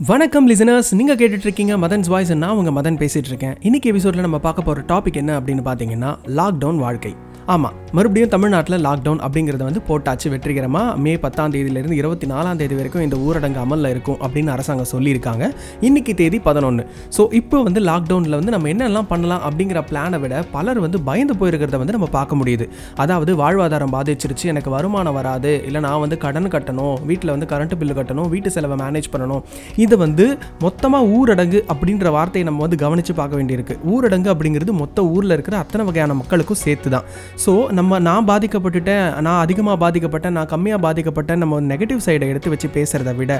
வணக்கம் லிசனர்ஸ் நீங்கள் கேட்டுட்டு இருக்கீங்க மதன்ஸ் வாய்ஸ். நான் உங்கள் மதன் பேசிகிட்டு இருக்கேன் இன்றைக்கி எபிசோடில் நம்ம பார்க்க போகிற டாபிக் என்ன அப்படின்னு பார்த்தீங்கன்னா லாக்டவுன் வாழ்க்கை. ஆமாம் மறுபடியும் தமிழ்நாட்டில் லாக்டவுன் அப்படிங்கிறத வந்து போட்டாச்சு வெற்றிகரமாக மே பத்தாம் தேதியிலிருந்து இருபத்தி நாலாம் தேதி வரைக்கும் இந்த ஊரடங்கு அமலில் இருக்கும் அப்படின்னு அரசாங்கம் சொல்லியிருக்காங்க. இன்னைக்கு தேதி பதினொன்று ஸோ இப்போ வந்து லாக்டவுனில் வந்து நம்ம என்னெல்லாம் பண்ணலாம் அப்படிங்கிற பிளானை விட பலர் வந்து பயந்து போயிருக்கிறத வந்து நம்ம பார்க்க முடியுது. அதாவது வாழ்வாதாரம் பாதிச்சிருச்சு எனக்கு வருமானம் வராது இல்லை நான் வந்து கடன் கட்டணும் வீட்டில் வந்து கரண்ட் பில்லு கட்டணும் வீட்டு செலவை மேனேஜ் பண்ணணும். இது வந்து மொத்தமாக ஊரடங்கு அப்படின்ற வார்த்தையை நம்ம வந்து கவனித்து பார்க்க வேண்டியிருக்கு. ஊரடங்கு அப்படிங்கிறது மொத்த ஊரில் இருக்கிற அத்தனை வகையான மக்களுக்கும் சேர்த்து தான் ஸோ நம்ம நான் பாதிக்கப்பட்டுட்டேன் நான் அதிகமாக பாதிக்கப்பட்டேன் நான் கம்மியாக பாதிக்கப்பட்டேன் நம்ம நெகட்டிவ் சைடை எடுத்து வச்சு பேசுகிறத விட.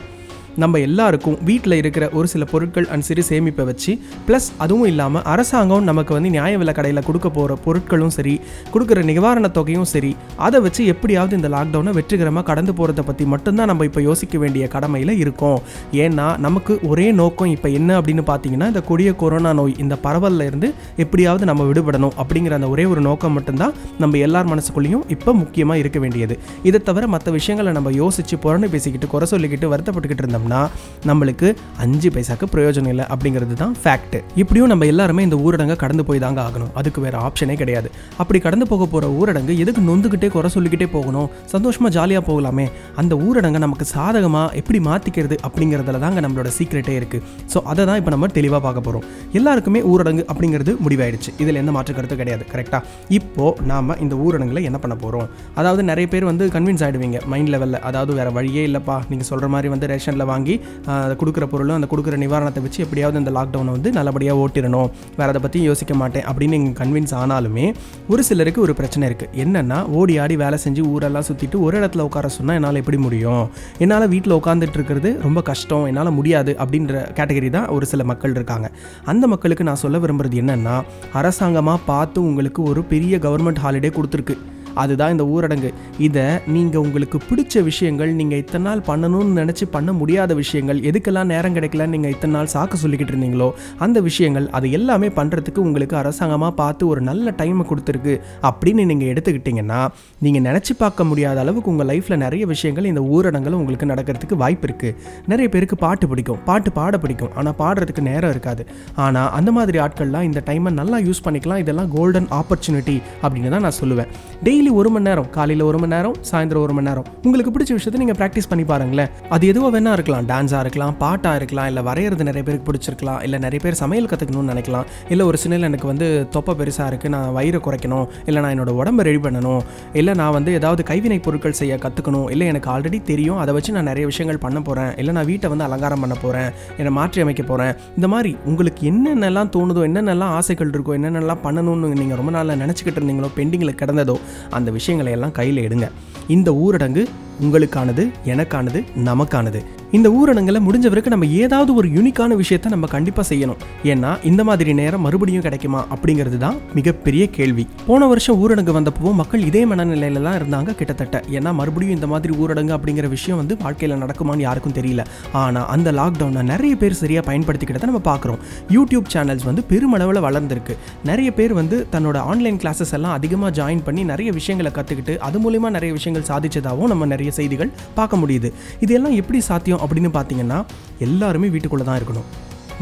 நம்ம எல்லாருக்கும் வீட்டில் இருக்கிற ஒரு சில பொருட்கள் அண்ட் சிறு சேமிப்பை வச்சு ப்ளஸ் அதுவும் இல்லாமல் அரசாங்கம் நமக்கு வந்து நியாய விலை கடையில் கொடுக்க போகிற பொருட்களும் சரி கொடுக்குற நிவாரணத் தொகையும் சரி அதை வச்சு எப்படியாவது இந்த லாக்டவுனை வெற்றிகரமாக கடந்து போகிறத பற்றி மட்டும்தான் நம்ம இப்போ யோசிக்க வேண்டிய கடமையில் இருக்கோம். ஏன்னா நமக்கு ஒரே நோக்கம் இப்போ என்ன அப்படின்னு பார்த்தீங்கன்னா இந்த கொடிய கொரோனா நோய் இந்த பரவலில் இருந்து எப்படியாவது நம்ம விடுபடணும் அப்படிங்கிற அந்த ஒரே ஒரு நோக்கம் மட்டும்தான் நம்ம எல்லார் மனசுக்குள்ளேயும் இப்போ முக்கியமாக இருக்க வேண்டியது. இதை தவிர மற்ற விஷயங்களை நம்ம யோசித்து புறணு பேசிக்கிட்டு குறை சொல்லிக்கிட்டு வருத்தப்பட்டுக்கிட்டு இருந்தோம் இருந்தோம்னா நம்மளுக்கு அஞ்சு பைசாக்கு பிரயோஜனம் இல்லை அப்படிங்கிறது தான் ஃபேக்ட் இப்படியும் நம்ம எல்லாருமே இந்த ஊரடங்கை கடந்து போய் தாங்க ஆகணும். அதுக்கு வேற ஆப்ஷனே கிடையாது. அப்படி கடந்து போக போகிற ஊரடங்கு எதுக்கு நொந்துக்கிட்டே குறை சொல்லிக்கிட்டே போகணும்? சந்தோஷமாக ஜாலியாக போகலாமே. அந்த ஊரடங்கை நமக்கு சாதகமாக எப்படி மாற்றிக்கிறது அப்படிங்கிறதுல தாங்க நம்மளோட சீக்ரெட்டே இருக்குது ஸோ அதை தான் இப்போ நம்ம தெளிவாக பார்க்க போகிறோம் எல்லாருக்குமே ஊரடங்கு அப்படிங்கிறது முடிவாயிடுச்சு. இதில் எந்த மாற்று கருத்து கிடையாது. கரெக்டாக இப்போது நாம் இந்த ஊரடங்கில் என்ன பண்ண போகிறோம் அதாவது நிறைய பேர் வந்து கன்வின்ஸ் ஆகிடுவீங்க மைண்ட் லெவலில் அதாவது வேறு வழியே இல்லைப்பா. நீங்கள் சொல்கிற மாதிரி வந்து ரேஷனில் வாங்கி அதை கொடுக்குற பொருளும் அந்த கொடுக்குற நிவாரணத்தை வச்சு எப்படியாவது இந்த லாக்டவுனை வந்து நல்லபடியாக ஓட்டிடணும். வேறு அதை பற்றி யோசிக்க மாட்டேன் அப்படின்னு நீங்கள் கன்வின்ஸ் ஆனாலுமே ஒரு சிலருக்கு ஒரு பிரச்சனை இருக்குது என்னென்னா ஓடி ஆடி வேலை செஞ்சு ஊரெல்லாம் சுற்றிட்டு ஒரு இடத்துல உட்கார சொன்னால் என்னால் எப்படி முடியும்? என்னால் வீட்டில் உட்காந்துட்டு இருக்கிறது ரொம்ப கஷ்டம் என்னால் முடியாது அப்படின்ற கேட்டகரி தான் ஒரு சில மக்கள் இருக்காங்க. அந்த மக்களுக்கு நான் சொல்ல விரும்புறது என்னென்னா அரசாங்கமாக பார்த்து உங்களுக்கு ஒரு பெரிய கவர்மெண்ட் ஹாலிடே கொடுத்துருக்கு. அதுதான் இந்த ஊரடங்கு. இதை நீங்கள் உங்களுக்கு பிடிச்ச விஷயங்கள் நீங்கள் இத்தனை நாள் பண்ணணும்னு நினச்சி பண்ண முடியாத விஷயங்கள் எதுக்கெல்லாம் நேரம் கிடைக்கல நீங்கள் இத்தனை நாள் சாக்க சொல்லிக்கிட்டு இருந்தீங்களோ அந்த விஷயங்கள் அது எல்லாமே பண்ணுறதுக்கு உங்களுக்கு அரசாங்கமாக பார்த்து ஒரு நல்ல டைமை கொடுத்துருக்கு. அப்படின்னு நீங்கள் எடுத்துக்கிட்டிங்கன்னா நீங்கள் நினச்சி பார்க்க முடியாத அளவுக்கு உங்கள் லைஃப்பில் நிறைய விஷயங்கள் இந்த ஊரடங்கில் உங்களுக்கு நடக்கிறதுக்கு வாய்ப்பு இருக்குது நிறைய பேருக்கு பாட்டு பிடிக்கும். பாட்டு பாட பிடிக்கும். ஆனால் பாடுறதுக்கு நேரம் இருக்காது. ஆனால் அந்த மாதிரி ஆட்கள்லாம் இந்த டைமை நல்லா யூஸ் பண்ணிக்கலாம். இதெல்லாம் கோல்டன் ஆப்பர்ச்சுனிட்டி அப்படின்னு தான் நான் சொல்லுவேன். டெய்லி ஒரு மணி நேரம் காலையில் ஒரு மணி நேரம் சாயந்தரம் ஒரு மணி நேரம். உங்களுக்கு பிடிச்ச விஷயத்தை நீங்கள் ப்ராக்டிஸ் பண்ணி பாருங்களேன். அது எதுவாக வேணா இருக்கலாம். டான்ஸாக இருக்கலாம் பாட்டாக இருக்கலாம் இல்லை வரைகிறது நிறைய பேருக்கு பிடிச்சிருக்கலாம் இல்லை நிறைய பேர் சமையல் கற்றுக்கணும்னு நினைக்கலாம். இல்லை ஒரு சின்ன எனக்கு வந்து தொப்பை பெருசாக இருக்குது நான் வயிறை குறைக்கணும் இல்லை நான் என்னோட உடம்பை ரெடி பண்ணணும் இல்லை நான் வந்து ஏதாவது கைவினை பொருட்கள் செய்ய கற்றுக்கணும் இல்லை எனக்கு ஆல்ரெடி தெரியும் அதை வச்சு நான் நிறைய விஷயங்கள் பண்ண போகிறேன் இல்லை நான் வீட்டை வந்து அலங்காரம் பண்ண போகிறேன் என்னை மாற்றி அமைக்க போகிறேன் இந்த மாதிரி உங்களுக்கு என்னென்னலாம் தோணுதோ என்னென்னலாம் ஆசைகள் இருக்கோ என்னென்னலாம் பண்ணணும்னு நீங்கள் ரொம்ப நாளில் நினச்சிக்கிட்டு இருந்தீங்களோ பெண்டிங்கில் கிடந்ததோ அந்த விஷயங்களை எல்லாம் கையில் எடுங்க. இந்த ஊரடங்கு உங்களுக்கானது எனக்கானது நமக்கானது. இந்த ஊரடங்கில் முடிஞ்ச வரைக்கும் நம்ம ஏதாவது ஒரு யூனிக்கான விஷயத்தை நம்ம கண்டிப்பாக செய்யணும். ஏன்னா இந்த மாதிரி நேரம் மறுபடியும் கிடைக்குமா அப்படிங்கிறது தான் மிகப்பெரிய கேள்வி. போன வருஷம் ஊரடங்கு வந்தப்போ மக்கள் இதே மனநிலையில தான் இருந்தாங்க கிட்டத்தட்ட. ஏன்னா மறுபடியும் இந்த மாதிரி ஊரடங்கு அப்படிங்கிற விஷயம் வந்து வாழ்க்கையில் நடக்குமான்னு யாருக்கும் தெரியல. ஆனால் அந்த லாக்டவுனை நிறைய பேர் சரியாக பயன்படுத்திக்கிட்டதை நம்ம பார்க்குறோம். யூடியூப் சேனல்ஸ் வந்து பெருமளவில் வளர்ந்துருக்கு. நிறைய பேர் வந்து தன்னோட ஆன்லைன் கிளாஸஸ் எல்லாம் அதிகமாக ஜாயின் பண்ணி நிறைய விஷயங்களை கற்றுக்கிட்டு அது மூலிமா நிறைய விஷயங்கள் சாதிச்சதாகவும் நம்ம நிறைய செய்திகள் பார்க்க முடியுது. இதெல்லாம் எப்படி சாத்தியம் அப்படின்னு பார்த்தீங்கன்னா எல்லாருமே வீட்டுக்குள்ளே தான் இருக்கணும்.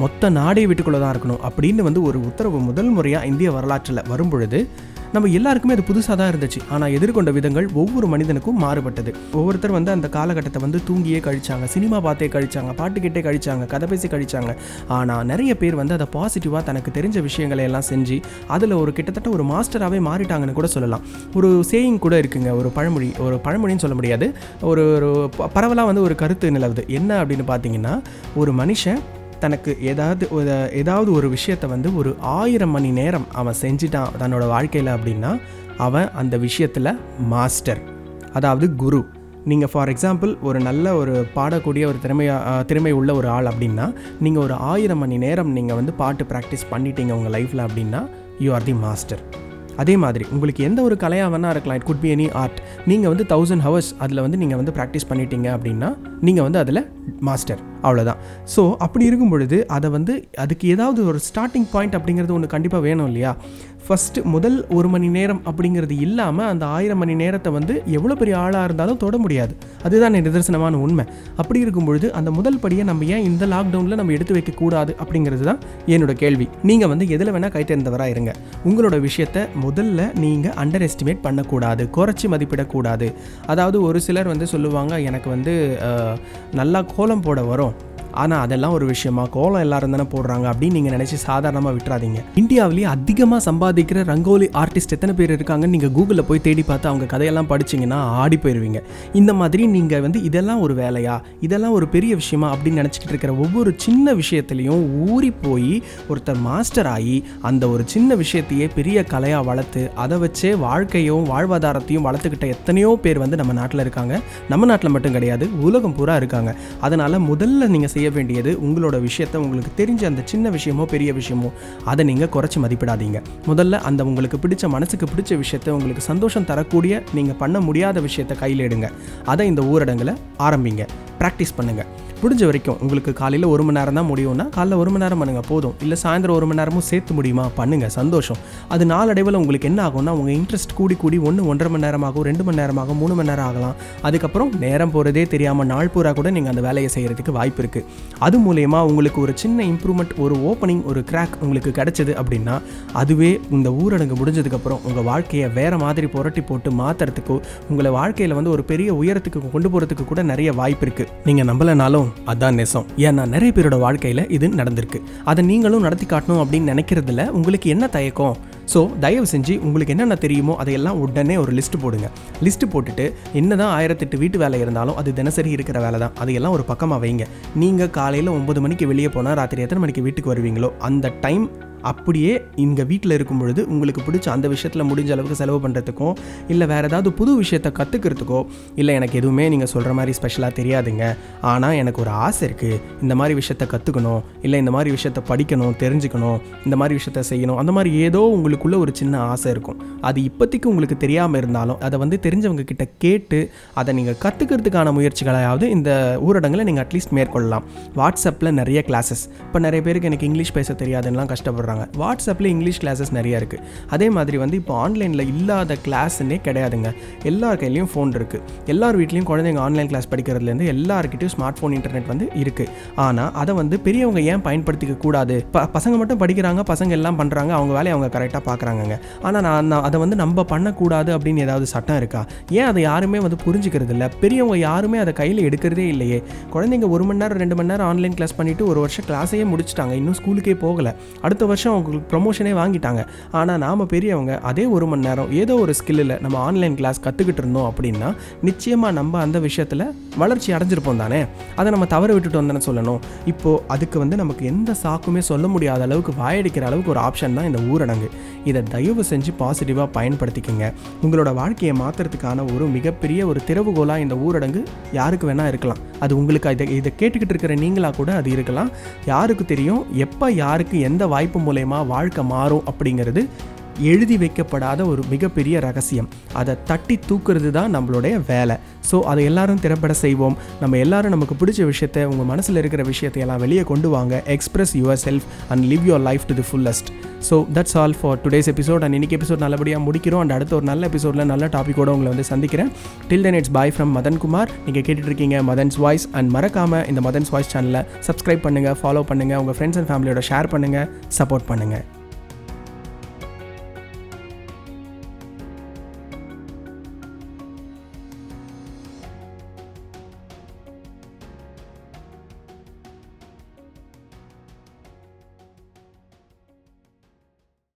மொத்த நாடே வீட்டுக்குள்ளே தான் இருக்கணும் அப்படின்னு வந்து ஒரு உத்தரவு முதல் முறையாக இந்திய வரலாற்றில் வரும்பொழுது நம்ம எல்லாருக்குமே அது புதுசாக தான் இருந்துச்சு. ஆனால் எதிர்கொண்ட விதங்கள் ஒவ்வொரு மனிதனுக்கும் மாறுபட்டது. ஒவ்வொருத்தர் வந்து அந்த காலகட்டத்தை வந்து தூங்கியே கழிச்சாங்க சினிமா பார்த்தே கழிச்சாங்க பாட்டு கேட்டே கழிச்சாங்க கதை பேசி கழிச்சாங்க. ஆனால் நிறைய பேர் வந்து அதை பாசிட்டிவாக தனக்கு தெரிஞ்ச விஷயங்களை எல்லாம் செஞ்சு அதில் ஒரு கிட்டத்தட்ட ஒரு மாஸ்டராகவே மாறிட்டாங்கன்னு கூட சொல்லலாம். ஒரு சேயிங் கூட இருக்குங்க ஒரு பழமொழி ஒரு பழமொழின்னு சொல்ல முடியாது. ஒரு ஒரு பரவலாக வந்து ஒரு கருத்து நிலவுது. என்ன அப்படின்னு பார்த்தீங்கன்னா ஒரு மனுஷன் தனக்கு ஏதாவது ஒரு ஏதாவது ஒரு விஷயத்தை வந்து ஒரு ஆயிரம் மணி நேரம் அவன் செஞ்சிட்டான் தன்னோட வாழ்க்கையில் அப்படின்னா அவன் அந்த விஷயத்தில் மாஸ்டர் அதாவது குரு. நீங்கள் ஃபார் எக்ஸாம்பிள் ஒரு நல்ல ஒரு பாடக்கூடிய ஒரு திறமையாக திறமை உள்ள ஒரு ஆள் அப்படின்னா நீங்கள் ஒரு ஆயிரம் மணி நேரம் நீங்கள் வந்து பாட்டு ப்ராக்டிஸ் பண்ணிட்டீங்க உங்கள் லைஃப்பில் அப்படின்னா யூ ஆர் தி மாஸ்டர் அதே மாதிரி உங்களுக்கு எந்த ஒரு கலையாக வேணா இருக்கலாம். It could be any art நீங்கள் வந்து தௌசண்ட் ஹவர்ஸ் அதில் வந்து நீங்கள் வந்து ப்ராக்டிஸ் பண்ணிட்டீங்க அப்படின்னா நீங்கள் வந்து அதில் மாஸ்டர் அவ்வளோதான் ஸோ அப்படி இருக்கும் பொழுது அதை வந்து அதுக்கு ஏதாவது ஒரு ஸ்டார்டிங் பாயிண்ட் அப்படிங்கிறது ஒன்று கண்டிப்பாக வேணும் இல்லையா? ஃபஸ்ட்டு முதல் ஒரு மணி நேரம் அப்படிங்கிறது இல்லாமல் அந்த ஆயிரம் மணி நேரத்தை வந்து எவ்வளோ பெரிய ஆளாக இருந்தாலும் தொட முடியாது. அதுதான் நிதர்சனமான உண்மை. அப்படி இருக்கும் பொழுது அந்த முதல் படியை நம்ம ஏன் இந்த லாக்டவுனில் நம்ம எடுத்து வைக்கக்கூடாது அப்படிங்கிறது தான் என்னோட கேள்வி. நீங்கள் வந்து எதில் வேணால் கைத்தேர்ந்தவராக இருங்க. உங்களோட விஷயத்தை முதல்ல நீங்கள் அண்டர் எஸ்டிமேட் பண்ணக்கூடாது குறைச்சி மதிப்பிடக்கூடாது. அதாவது ஒரு சிலர் வந்து சொல்லுவாங்க எனக்கு வந்து நல்லா கோலம் போட வரும். ஆனால் அதெல்லாம் ஒரு விஷயமா? கோலம் எல்லாரும் தானே போடுறாங்க அப்படின்னு நீங்கள் நினச்சி சாதாரணமாக விட்டுறாதீங்க. இந்தியாவிலேயே அதிகமாக சம்பாதிக்கிற ரங்கோலி ஆர்டிஸ்ட் எத்தனை பேர் இருக்காங்கன்னு நீங்கள் கூகுளில் போய் தேடி பார்த்து அவங்க கதையெல்லாம் படிச்சீங்கன்னா ஆடி போயிடுவீங்க இந்த மாதிரி நீங்கள் வந்து இதெல்லாம் ஒரு வேலையா? இதெல்லாம் ஒரு பெரிய விஷயமா? அப்படின்னு நினச்சிக்கிட்டு இருக்கிற ஒவ்வொரு சின்ன விஷயத்துலையும் ஊறி போய் ஒருத்தர் மாஸ்டர் ஆகி அந்த ஒரு சின்ன விஷயத்தையே பெரிய கலையாக வளர்த்து அதை வச்சே வாழ்க்கையும் வாழ்வாதாரத்தையும் வளர்த்துக்கிட்ட எத்தனையோ பேர் வந்து நம்ம நாட்டில் இருக்காங்க. நம்ம நாட்டில் மட்டும் கிடையாது உலகம் பூரா இருக்காங்க. அதனால் முதல்ல நீங்கள் செய்ய செய்ய வேண்டியது உங்களோட விஷயத்த உங்களுக்கு தெரிஞ்ச அந்த சின்ன விஷயமோ பெரிய விஷயமோ அதை நீங்கள் குறைச்சி மதிப்பிடாதீங்க. முதல்ல அந்த உங்களுக்கு பிடிச்ச மனசுக்கு பிடிச்ச விஷயத்தை உங்களுக்கு சந்தோஷம் தரக்கூடிய நீங்கள் பண்ண முடியாத விஷயத்தை கையில் எடுங்க. அதை இந்த ஊரடங்கில் ஆரம்பிங்க. ப்ராக்டிஸ் பண்ணுங்கள் முடிஞ்ச வரைக்கும் உங்களுக்கு காலையில் ஒரு மணி நேரம் தான் முடியும்னா காலைல ஒரு மணி நேரம் பண்ணுங்க போதும். இல்லை சாயந்தரம் ஒரு மணி நேரமும் சேர்த்து முடியுமா? பண்ணுங்கள் சந்தோஷம். அது நாளடைவில் உங்களுக்கு என்ன ஆகும்னா உங்கள் இன்ட்ரெஸ்ட் கூடி கூடி ஒன்று ஒன்றரை மணி நேரமாகும் ரெண்டு மணி நேரமாகும் மூணு மணி நேரம் ஆகலாம். அதுக்கப்புறம் நேரம் போகிறதே தெரியாமல் நாள் பூரா கூட நீங்கள் அந்த வேலையை செய்கிறதுக்கு வாய்ப்பு இருக்குது அது மூலயமா உங்களுக்கு ஒரு சின்ன இம்ப்ரூவ்மெண்ட் ஒரு ஓப்பனிங் ஒரு கிராக் உங்களுக்கு கிடைச்சது அப்படின்னா அதுவே இந்த ஊரடங்கு முடிஞ்சதுக்கப்புறம் உங்கள் வாழ்க்கையை வேறு மாதிரி புரட்டி போட்டு மாற்றுறதுக்கோ உங்களை வாழ்க்கையில் வந்து ஒரு பெரிய உயரத்துக்கு கொண்டு போகிறதுக்கு கூட நிறைய வாய்ப்பு இருக்குது நீங்கள் நம்பலைனாலும் அதான் நெசம். ஏன்னா நிறைய பேரோட வாழ்க்கையில் இது நடந்திருக்கு. அதை நீங்களும் நடத்தி காட்டணும் அப்படின்னு நினைக்கிறதுல உங்களுக்கு என்ன தயக்கம்? ஸோ தயவு செஞ்சு உங்களுக்கு என்னென்ன தெரியுமோ அதையெல்லாம் உடனே ஒரு லிஸ்ட் போடுங்க. லிஸ்ட் போட்டுட்டு என்னதான் ஆயிரத்தெட்டு வீட்டு வேலை இருந்தாலும் அது தினசரி இருக்கிற வேலை தான். அதையெல்லாம் ஒரு பக்கமாக வைங்க. நீங்கள் காலையில் ஒம்பது மணிக்கு வெளியே போனால் ராத்திரி எத்தனை மணிக்கு வீட்டுக்கு வருவீங்களோ அந்த டைம் அப்படியே இங்கே வீட்டில் இருக்கும் பொழுது உங்களுக்கு பிடிச்ச அந்த விஷயத்தில் முடிஞ்ச அளவுக்கு செலவு பண்ணுறதுக்கும் இல்லை வேறு ஏதாவது புது விஷயத்தை கற்றுக்கிறதுக்கோ இல்லை எனக்கு எதுவுமே நீங்கள் சொல்கிற மாதிரி ஸ்பெஷலாக தெரியாதுங்க. ஆனால் எனக்கு ஒரு ஆசை இருக்குது இந்த மாதிரி விஷயத்தை கற்றுக்கணும் இல்லை இந்த மாதிரி விஷயத்தை படிக்கணும் தெரிஞ்சுக்கணும் இந்த மாதிரி விஷயத்த செய்யணும் அந்த மாதிரி ஏதோ உங்களுக்குள்ளே ஒரு சின்ன ஆசை இருக்கும். அது இப்போதைக்கு உங்களுக்கு தெரியாமல் இருந்தாலும் அதை வந்து தெரிஞ்சவங்க கிட்ட கேட்டு அதை நீங்கள் கற்றுக்கிறதுக்கான முயற்சிகளையாவது இந்த ஊரடங்கில் நீங்கள் அட்லீஸ்ட் மேற்கொள்ளலாம். வாட்ஸ்அப்பில் நிறைய கிளாஸஸ் இப்போ நிறைய பேருக்கு எனக்கு இங்கிலீஷ் பேச தெரியாதுன்னெலாம் கஷ்டப்படுறாங்க. வாட்ஸ்அப்பில் இங்கிலீஷ் கிளாஸஸ் நிறையா இருக்குது அதே மாதிரி வந்து இப்போ ஆன்லைனில் இல்லாத கிளாஸ்ன்னே கிடையாதுங்க. எல்லார் கையிலையும் ஃபோன் இருக்குது எல்லார் வீட்லேயும் குழந்தைங்க ஆன்லைன் கிளாஸ் படிக்கிறதுலேருந்து எல்லாருக்கிட்டையும் ஸ்மார்ட் ஃபோன் இன்டர்நெட் வந்து இருக்குது ஆனால் அதை வந்து பெரியவங்க ஏன் பயன்படுத்திக்க கூடாது? ப பசங்க மட்டும் படிக்கிறாங்க பசங்க எல்லாம் பண்ணுறாங்க அவங்க வேலையை அவங்க கரெக்டாக பார்க்குறாங்கங்க ஆனால் நான் நான் அதை வந்து நம்ம பண்ணக்கூடாது அப்படின்னு ஏதாவது சட்டம் இருக்கா? ஏன் அதை யாருமே வந்து புரிஞ்சுக்கிறது இல்லை? பெரியவங்க யாருமே அதை கையில் எடுக்கிறதே இல்லையே. குழந்தைங்க ஒரு மணி நேரம் ரெண்டு மணி நேரம் ஆன்லைன் கிளாஸ் பண்ணிவிட்டு ஒரு வருஷம் கிளாஸையே முடிச்சிட்டாங்க. இன்னும் ஸ்கூலுக்கே போகலை. அடுத்த வருஷம் அவங்களுக்கு ப்ரொமோஷனே வாங்கிட்டாங்க. ஆனால் நாம் பெரியவங்க அதே ஒரு மணி நேரம் ஏதோ ஒரு ஸ்கில்லில் நம்ம ஆன்லைன் கிளாஸ் கற்றுக்கிட்டு இருந்தோம் அப்படின்னா நிச்சயமாக நம்ம அந்த விஷயத்தில் வளர்ச்சி அடைஞ்சிருப்போம் தானே? அதை நம்ம தவற விட்டுட்டு வந்தேன்னு சொல்லணும். இப்போது அதுக்கு வந்து நமக்கு எந்த சாக்குமே சொல்ல முடியாத அளவுக்கு வாயடிக்கிற அளவுக்கு ஒரு ஆப்ஷன் தான் இந்த ஊரடங்கு. இதை தயவு செஞ்சு பாசிட்டிவாக பயன்படுத்திக்கங்க. உங்களோட வாழ்க்கையை மாற்றுறதுக்கான ஒரு மிகப்பெரிய ஒரு திறவுகோலாக இந்த ஊரடங்கு யாருக்கு வேணால் இருக்கலாம். அது உங்களுக்கு இதை இதை கேட்டுக்கிட்டு இருக்கிற நீங்களாக கூட அது இருக்கலாம். யாருக்கு தெரியும் எப்போ யாருக்கு எந்த வாய்ப்பு மூலயமா வாழ்க்கை மாறும் அப்படிங்கிறது எழுதி வைக்கப்படாத ஒரு மிகப்பெரிய ரகசியம். அதை தட்டி தூக்குறது தான் நம்மளுடைய வேலை. ஸோ அதை எல்லாரும் திறப்பட செய்வோம். நம்ம எல்லாரும் நமக்கு பிடிச்ச விஷயத்த உங்கள் மனசில் இருக்கிற விஷயத்தை எல்லாம் வெளியே கொண்டு வாங்க. Express yourself and live your life to the fullest so that's all for today's episode and இன்னைக்கு எபிசோட் நல்லபடியாக முடிக்கிறோம். அண்ட் அடுத்த ஒரு நல்ல எபிசோடில் நல்ல டாப்பிக்கோட உங்களை வந்து சந்திக்கிறேன். Till then it's bye from Madan Kumar நீங்கள் கேட்டுட்ருக்கீங்க மதன்ஸ் வாய்ஸ் அண்ட் மறக்காமல் இந்த மதன்ஸ் வாய்ஸ் சேனலை சப்ஸ்கிரைப் பண்ணுங்கள் ஃபாலோ பண்ணுங்கள் உங்கள் ஃப்ரெண்ட்ஸ் அண்ட் ஃபேமிலியோட ஷேர் பண்ணுங்கள் சப்போர்ட் பண்ணுங்கள்